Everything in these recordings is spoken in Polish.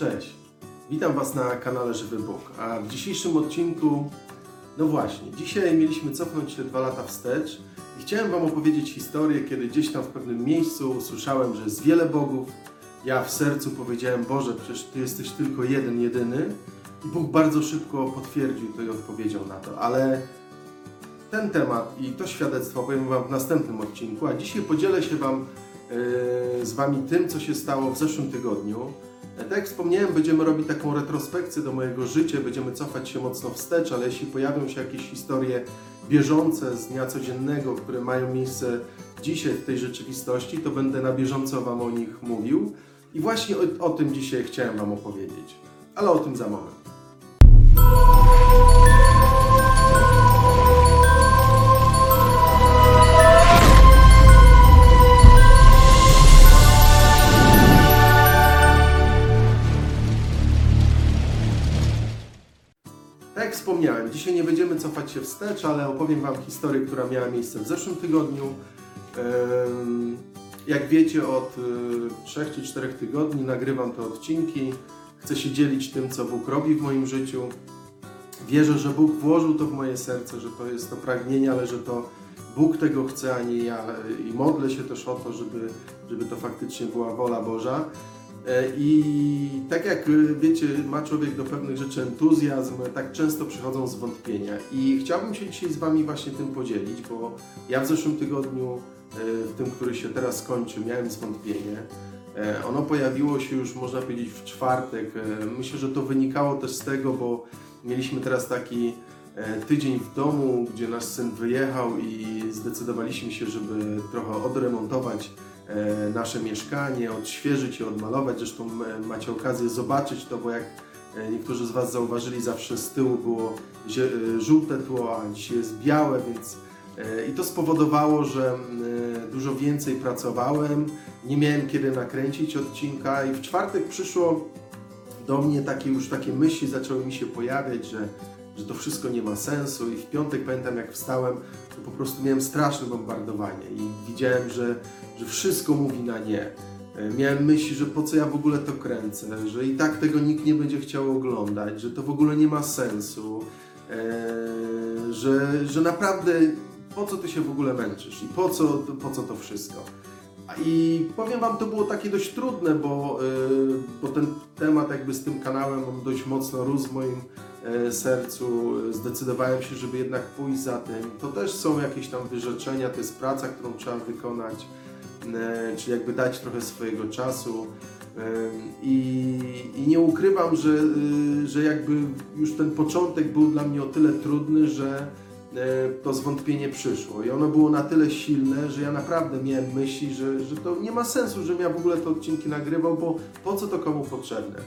Cześć, witam Was na kanale Żywy Bóg. A w dzisiejszym odcinku, no właśnie, dzisiaj mieliśmy cofnąć się dwa lata wstecz i chciałem Wam opowiedzieć historię, kiedy gdzieś tam w pewnym miejscu usłyszałem, że jest wiele bogów. Ja w sercu powiedziałem, Boże, przecież Ty jesteś tylko jeden, jedyny. I Bóg bardzo szybko potwierdził to i odpowiedział na to, ale ten temat i to świadectwo powiem Wam w następnym odcinku, a dzisiaj podzielę się Wam e, z Wami tym, co się stało w zeszłym tygodniu. Tak jak wspomniałem, będziemy robić taką retrospekcję do mojego życia, będziemy cofać się mocno wstecz, ale jeśli pojawią się jakieś historie bieżące z dnia codziennego, które mają miejsce dzisiaj w tej rzeczywistości, to będę na bieżąco Wam o nich mówił. I właśnie o, o tym dzisiaj chciałem Wam opowiedzieć. Ale o tym za moment. Dzisiaj nie będziemy cofać się wstecz, ale opowiem Wam historię, która miała miejsce w zeszłym tygodniu. Jak wiecie, od 3 czy 4 tygodni nagrywam te odcinki. Chcę się dzielić tym, co Bóg robi w moim życiu. Wierzę, że Bóg włożył to w moje serce, że to jest to pragnienie, ale że to Bóg tego chce, a nie ja. I modlę się też o to, żeby, żeby to faktycznie była wola Boża. E, I tak jak y, wiecie, ma człowiek do pewnych rzeczy entuzjazm, tak często przychodzą zwątpienia. I chciałbym się dzisiaj z Wami właśnie tym podzielić, bo ja w zeszłym tygodniu, e, w tym, który się teraz skończy, miałem zwątpienie. E, Ono pojawiło się już, można powiedzieć, w czwartek. Myślę, że to wynikało też z tego, bo mieliśmy teraz taki tydzień w domu, gdzie nasz syn wyjechał i zdecydowaliśmy się, żeby trochę odremontować nasze mieszkanie, odświeżyć je, odmalować. Zresztą e, macie okazję zobaczyć to, bo jak e, niektórzy z Was zauważyli, zawsze z tyłu było e, żółte tło, a dzisiaj jest białe, więc e, i to spowodowało, że e, dużo więcej pracowałem, nie miałem kiedy nakręcić odcinka i w czwartek przyszło do mnie takie już takie myśli zaczęły mi się pojawiać, że, że to wszystko nie ma sensu i w piątek pamiętam jak wstałem, to po prostu miałem straszne bombardowanie i widziałem, że, że wszystko mówi na nie. E, Miałem myśli, że po co ja w ogóle to kręcę, że i tak tego nikt nie będzie chciał oglądać, że to w ogóle nie ma sensu, e, że, że naprawdę po co ty się w ogóle męczysz i po co, po co to wszystko. I powiem Wam, to było takie dość trudne, bo, yy, bo ten temat jakby z tym kanałem on dość mocno rósł w moim e, sercu. Zdecydowałem się, żeby jednak pójść za tym. To też są jakieś tam wyrzeczenia, to jest praca, którą trzeba wykonać, e, czyli jakby dać trochę swojego czasu. I, I nie ukrywam, że, y, że jakby już ten początek był dla mnie o tyle trudny, że to zwątpienie przyszło. I ono było na tyle silne, że ja naprawdę miałem myśli, że, że to nie ma sensu, żebym ja w ogóle te odcinki nagrywał, bo po co to komu potrzebne.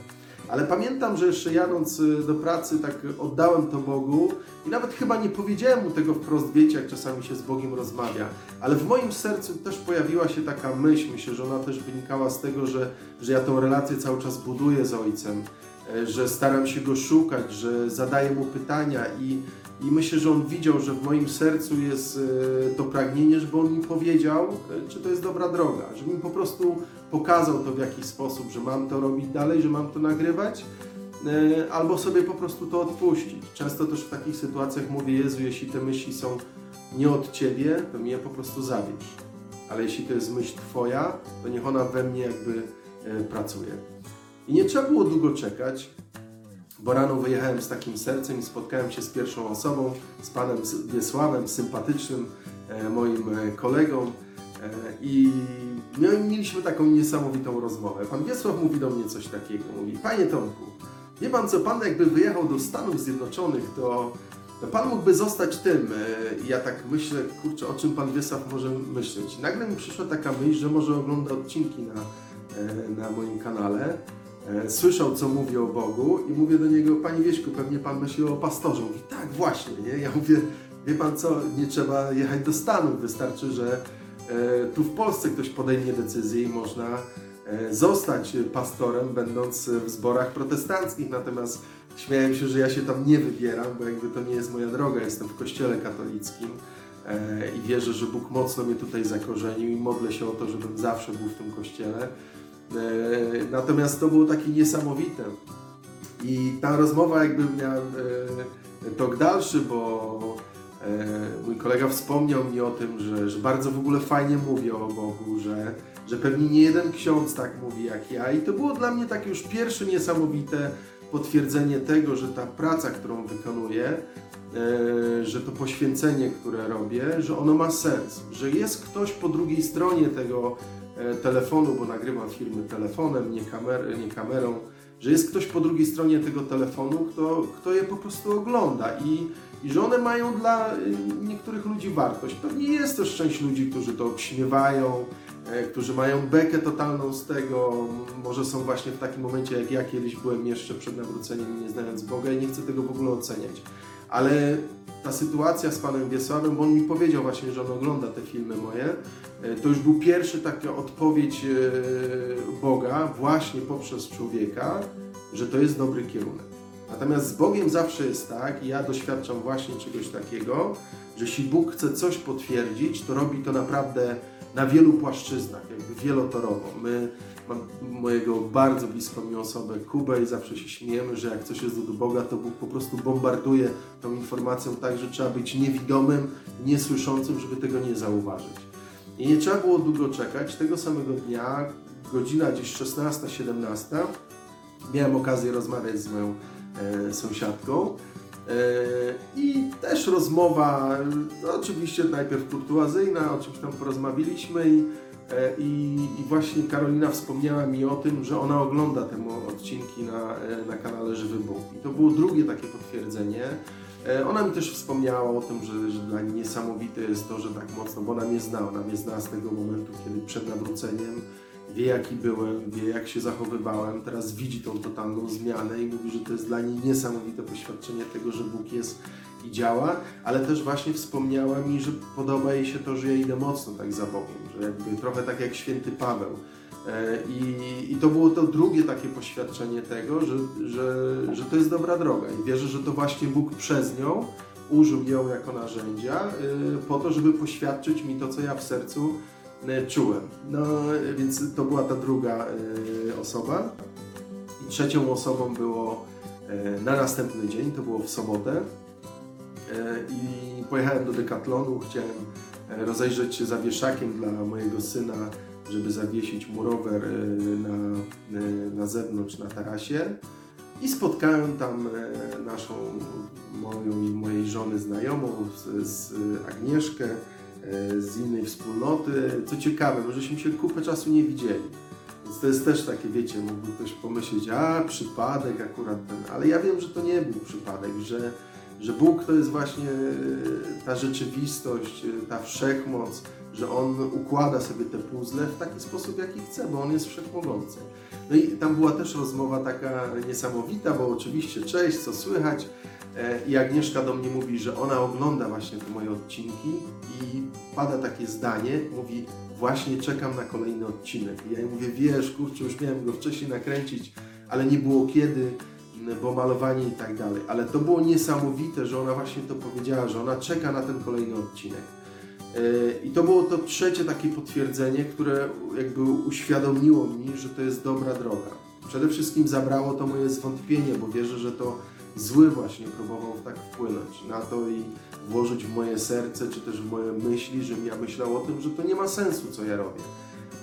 Ale pamiętam, że jeszcze jadąc y, do pracy, tak oddałem to Bogu i nawet chyba nie powiedziałem mu tego wprost, wiecie, jak czasami się z Bogiem rozmawia. Ale w moim sercu też pojawiła się taka myśl, myślę, że ona też wynikała z tego, że, że ja tą relację cały czas buduję z Ojcem, e, że staram się Go szukać, że zadaję Mu pytania i, i myślę, że On widział, że w moim sercu jest e, to pragnienie, żeby On mi powiedział, e, czy to jest dobra droga, żeby mi po prostu pokazał to w jakiś sposób, że mam to robić dalej, że mam to nagrywać, e, albo sobie po prostu to odpuścić. Często też w takich sytuacjach mówię, Jezu, jeśli te myśli są nie od Ciebie, to mnie po prostu zabierz. Ale jeśli to jest myśl Twoja, to niech ona we mnie jakby pracuje. I nie trzeba było długo czekać, bo rano wyjechałem z takim sercem i spotkałem się z pierwszą osobą, z panem Wiesławem, sympatycznym e, moim e, kolegą e, i mieliśmy taką niesamowitą rozmowę. Pan Wiesław mówi do mnie coś takiego, mówi, panie Tomku, wie pan co, pan jakby wyjechał do Stanów Zjednoczonych, to, pan mógłby zostać tym. Ja tak myślę, kurczę, o czym pan Wiesław może myśleć. I nagle mi przyszła taka myśl, że może ogląda odcinki na, na moim kanale słyszał, co mówię o Bogu i mówię do niego, Panie Wieśku, pewnie Pan myśli o pastorze. Mówi, tak, właśnie, nie? Ja mówię, wie Pan co, nie trzeba jechać do Stanów, wystarczy, że e, tu w Polsce ktoś podejmie decyzję i można e, zostać pastorem, będąc w zborach protestanckich, natomiast śmiałem się, że ja się tam nie wybieram, bo jakby to nie jest moja droga, jestem w kościele katolickim e, i wierzę, że Bóg mocno mnie tutaj zakorzenił i modlę się o to, żebym zawsze był w tym kościele. E, Natomiast to było takie niesamowite. I ta rozmowa jakby miała e, tok dalszy, bo e, mój kolega wspomniał mi o tym, że, że bardzo w ogóle fajnie mówię o Bogu, że, że pewnie nie jeden ksiądz tak mówi jak ja. I to było dla mnie takie już pierwsze niesamowite potwierdzenie tego, że ta praca, którą wykonuję, e, że to poświęcenie, które robię, że ono ma sens, że jest ktoś po drugiej stronie tego e, telefonu, bo nagrywam filmy telefonem, nie, kamer, nie kamerą, że jest ktoś po drugiej stronie tego telefonu, kto, kto je po prostu ogląda i, i że one mają dla y, niektórych ludzi wartość. Pewnie jest też część ludzi, którzy to obśmiewają, e, którzy mają bekę totalną z tego, może są właśnie w takim momencie, jak ja kiedyś byłem jeszcze przed nawróceniem, nie znając Boga i nie chcę tego w ogóle oceniać. Ale ta sytuacja z Panem Wiesławem, bo on mi powiedział właśnie, że on ogląda te filmy moje, e, to już był pierwszy taka odpowiedź e, Boga właśnie poprzez człowieka, że to jest dobry kierunek. Natomiast z Bogiem zawsze jest tak, i ja doświadczam właśnie czegoś takiego, że jeśli Bóg chce coś potwierdzić, to robi to naprawdę na wielu płaszczyznach, jakby wielotorowo. My, mam mojego bardzo bliską mi osobę, Kubę, i zawsze się śmiejemy, że jak coś jest od Boga, to Bóg po prostu bombarduje tą informacją tak, że trzeba być niewidomym, niesłyszącym, żeby tego nie zauważyć. I nie trzeba było długo czekać. Tego samego dnia, godzina gdzieś 16-17, miałem okazję rozmawiać z moją e, sąsiadką. E, I też rozmowa, no, oczywiście najpierw kurtuazyjna, o czymś tam porozmawialiśmy i, e, i, i właśnie Karolina wspomniała mi o tym, że ona ogląda te odcinki na, e, na kanale Żywy Bóg. I to było drugie takie potwierdzenie. E, Ona mi też wspomniała o tym, że, że dla niej niesamowite jest to, że tak mocno, bo ona mnie zna, ona mnie zna z tego momentu, kiedy przed nawróceniem wie jaki byłem, wie jak się zachowywałem, teraz widzi tą totalną zmianę i mówi, że to jest dla niej niesamowite poświadczenie tego, że Bóg jest i działa, ale też właśnie wspomniała mi, że podoba jej się to, że ja idę mocno tak za Bogiem, że jakby trochę tak jak święty Paweł. E, I, I to było to drugie takie poświadczenie tego, że, że, że to jest dobra droga i wierzę, że to właśnie Bóg przez nią użył ją jako narzędzia y, po to, żeby poświadczyć mi to, co ja w sercu y, czułem. No więc to była ta druga osoba. I trzecią osobą było na następny dzień, to było w sobotę. I pojechałem do Decathlonu, chciałem e, rozejrzeć się za wieszakiem dla mojego syna, żeby zawiesić mu rower y, na, y, na zewnątrz, na tarasie. I spotkałem tam e, naszą, moją i mojej żony znajomą, z, z Agnieszkę, e, z innej wspólnoty. Co ciekawe, no, żeśmy się kupę czasu nie widzieli. Więc to jest też takie, wiecie, mógłby ktoś pomyśleć, a przypadek akurat ten, ale ja wiem, że to nie był przypadek, że, że Bóg to jest właśnie e, ta rzeczywistość, e, ta wszechmoc, że On układa sobie te puzzle w taki sposób, jaki chce, bo On jest wszechmogący. No i tam była też rozmowa taka niesamowita, bo oczywiście cześć, co słychać. E, I Agnieszka do mnie mówi, że ona ogląda właśnie te moje odcinki i pada takie zdanie, mówi właśnie czekam na kolejny odcinek. I ja jej mówię, wiesz, kurczę, już miałem go wcześniej nakręcić, ale nie było kiedy, bo malowanie i tak dalej. Ale to było niesamowite, że ona właśnie to powiedziała, że ona czeka na ten kolejny odcinek. I to było to trzecie takie potwierdzenie, które jakby uświadomiło mi, że to jest dobra droga. Przede wszystkim zabrało to moje zwątpienie, bo wierzę, że to zły właśnie próbował tak wpłynąć na to i włożyć w moje serce, czy też w moje myśli, żebym ja myślał o tym, że to nie ma sensu, co ja robię.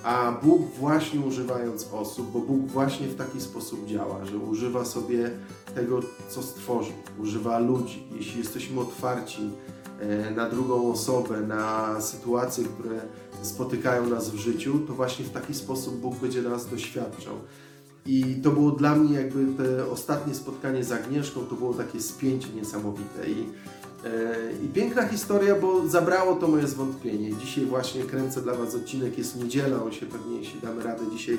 A Bóg właśnie używając osób, bo Bóg właśnie w taki sposób działa, że używa sobie tego, co stworzył, używa ludzi. Jeśli jesteśmy otwarci na drugą osobę, na sytuacje, które spotykają nas w życiu, to właśnie w taki sposób Bóg będzie nas doświadczał. I to było dla mnie jakby te ostatnie spotkanie z Agnieszką, to było takie spięcie niesamowite. I, e, I piękna historia, bo zabrało to moje zwątpienie. Dzisiaj właśnie kręcę dla Was odcinek, jest niedziela, on się pewnie, jeśli damy radę, dzisiaj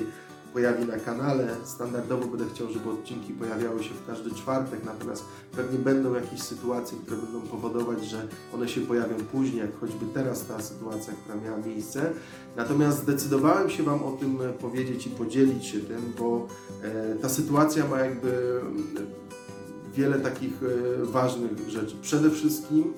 pojawi na kanale. Standardowo będę chciał, żeby odcinki pojawiały się w każdy czwartek, natomiast pewnie będą jakieś sytuacje, które będą powodować, że one się pojawią później, jak choćby teraz ta sytuacja, która miała miejsce. Natomiast zdecydowałem się Wam o tym powiedzieć i podzielić się tym, bo e, ta sytuacja ma jakby mm, wiele takich e, ważnych rzeczy. Przede wszystkim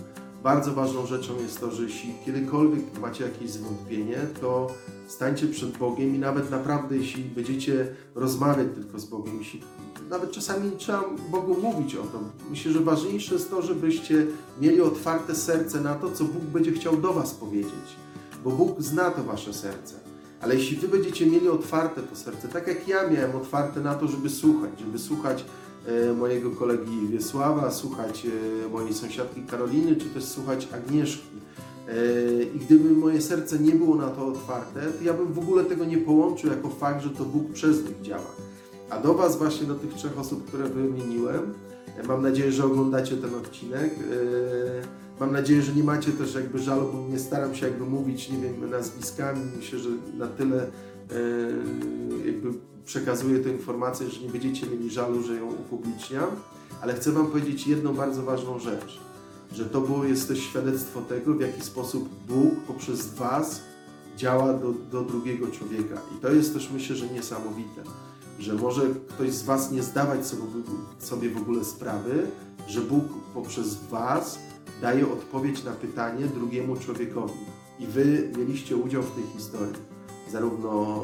bardzo ważną rzeczą jest to, że jeśli kiedykolwiek macie jakieś zwątpienie, to stańcie przed Bogiem i nawet naprawdę, jeśli będziecie rozmawiać tylko z Bogiem, jeśli nawet czasami trzeba Bogu mówić o tym. Myślę, że ważniejsze jest to, żebyście mieli otwarte serce na to, co Bóg będzie chciał do Was powiedzieć, bo Bóg zna to Wasze serce. Ale jeśli Wy będziecie mieli otwarte to serce, tak jak ja miałem otwarte na to, żeby słuchać, żeby słuchać mojego kolegi Wiesława, słuchać e, mojej sąsiadki Karoliny, czy też słuchać Agnieszki. E, I gdyby moje serce nie było na to otwarte, to ja bym w ogóle tego nie połączył jako fakt, że to Bóg przez nich działa. A do Was właśnie, do tych trzech osób, które wymieniłem, e, mam nadzieję, że oglądacie ten odcinek. E, Mam nadzieję, że nie macie też jakby żalu, bo nie staram się jakby mówić, nie wiem, nazwiskami. Myślę, że na tyle e, jakby przekazuję tę informację, że nie będziecie mieli żalu, że ją upubliczniam. Ale chcę Wam powiedzieć jedną bardzo ważną rzecz, że to było, jest też świadectwo tego, w jaki sposób Bóg poprzez Was działa do, do drugiego człowieka. I to jest też myślę, że niesamowite, że może ktoś z Was nie zdawać sobie, sobie w ogóle sprawy, że Bóg poprzez Was daje odpowiedź na pytanie drugiemu człowiekowi. I Wy mieliście udział w tej historii. Zarówno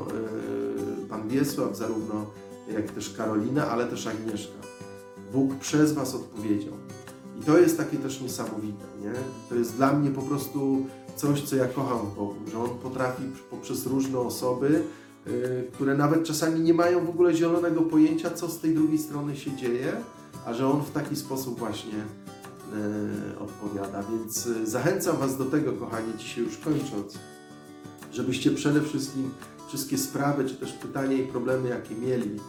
e, Pan Wiesław, zarówno jak też Karolina, ale też Agnieszka. Bóg przez Was odpowiedział. I to jest takie też niesamowite, nie? To jest dla mnie po prostu coś, co ja kocham w Bogu, że On potrafi poprzez różne osoby, yy, które nawet czasami nie mają w ogóle zielonego pojęcia, co z tej drugiej strony się dzieje, a że On w taki sposób właśnie yy, odpowiada. Więc zachęcam Was do tego, kochani, dzisiaj już kończąc, żebyście przede wszystkim wszystkie sprawy, czy też pytania i problemy, jakie mieli,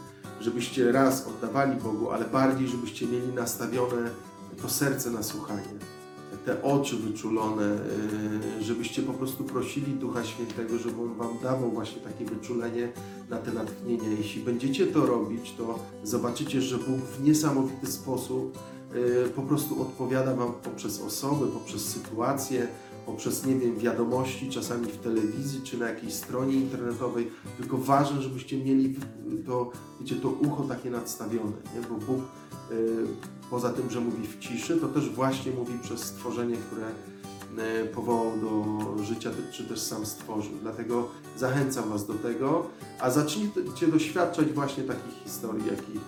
żebyście raz oddawali Bogu, ale bardziej, żebyście mieli nastawione to serce na słuchanie, te oczy wyczulone, yy, żebyście po prostu prosili Ducha Świętego, żeby On Wam dawał właśnie takie wyczulenie na te natchnienia. Jeśli będziecie to robić, to zobaczycie, że Bóg w niesamowity sposób yy, po prostu odpowiada Wam poprzez osoby, poprzez sytuacje, poprzez, nie wiem, wiadomości, czasami w telewizji, czy na jakiejś stronie internetowej, tylko ważne, żebyście mieli to, wiecie, to ucho takie nadstawione, nie? bo Bóg y, poza tym, że mówi w ciszy, to też właśnie mówi przez stworzenie, które y, powołał do życia, czy też sam stworzył. Dlatego zachęcam Was do tego, a zacznijcie doświadczać właśnie takich historii, jakich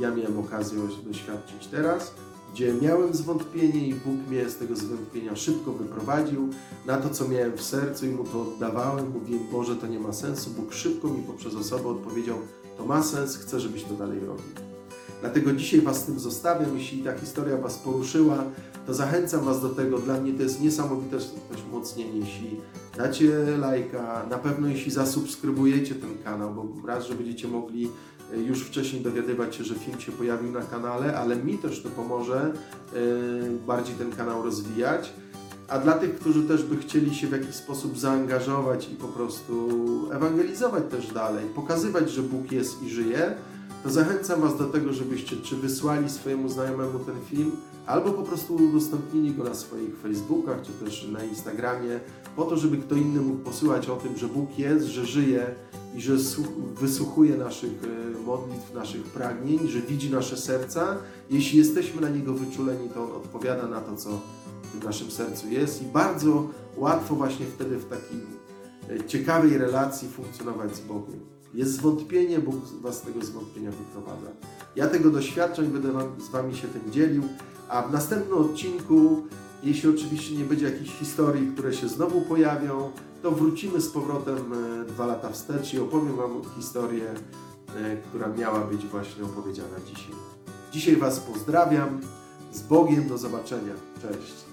ja miałem okazję doświadczyć teraz gdzie miałem zwątpienie i Bóg mnie z tego zwątpienia szybko wyprowadził na to, co miałem w sercu i Mu to oddawałem. Mówiłem, Boże, to nie ma sensu. Bóg szybko mi poprzez osobę odpowiedział, to ma sens, chcę, żebyś to dalej robił. Dlatego dzisiaj Was z tym zostawiam. Jeśli ta historia Was poruszyła, to zachęcam Was do tego. Dla mnie to jest niesamowite też umocnienie. Jeśli dacie lajka, na pewno jeśli zasubskrybujecie ten kanał, bo raz, że będziecie mogli już wcześniej dowiadywać się, że film się pojawił na kanale, ale mi też to pomoże yy, bardziej ten kanał rozwijać. A dla tych, którzy też by chcieli się w jakiś sposób zaangażować i po prostu ewangelizować też dalej, pokazywać, że Bóg jest i żyje, to zachęcam Was do tego, żebyście czy wysłali swojemu znajomemu ten film, albo po prostu udostępnili go na swoich Facebookach, czy też na Instagramie, po to, żeby kto inny mógł posyłać o tym, że Bóg jest, że żyje i że wysłuchuje naszych e, modlitw, naszych pragnień, że widzi nasze serca. Jeśli jesteśmy na Niego wyczuleni, to On odpowiada na to, co w naszym sercu jest i bardzo łatwo właśnie wtedy w takiej ciekawej relacji funkcjonować z Bogiem. Jest zwątpienie, Bóg Was z tego zwątpienia wyprowadza. Ja tego doświadczam i będę wam, z Wami się tym dzielił, a w następnym odcinku, jeśli oczywiście nie będzie jakichś historii, które się znowu pojawią, to wrócimy z powrotem e, dwa lata wstecz i opowiem Wam historię, e, która miała być właśnie opowiedziana dzisiaj. Dzisiaj Was pozdrawiam. Z Bogiem do zobaczenia. Cześć.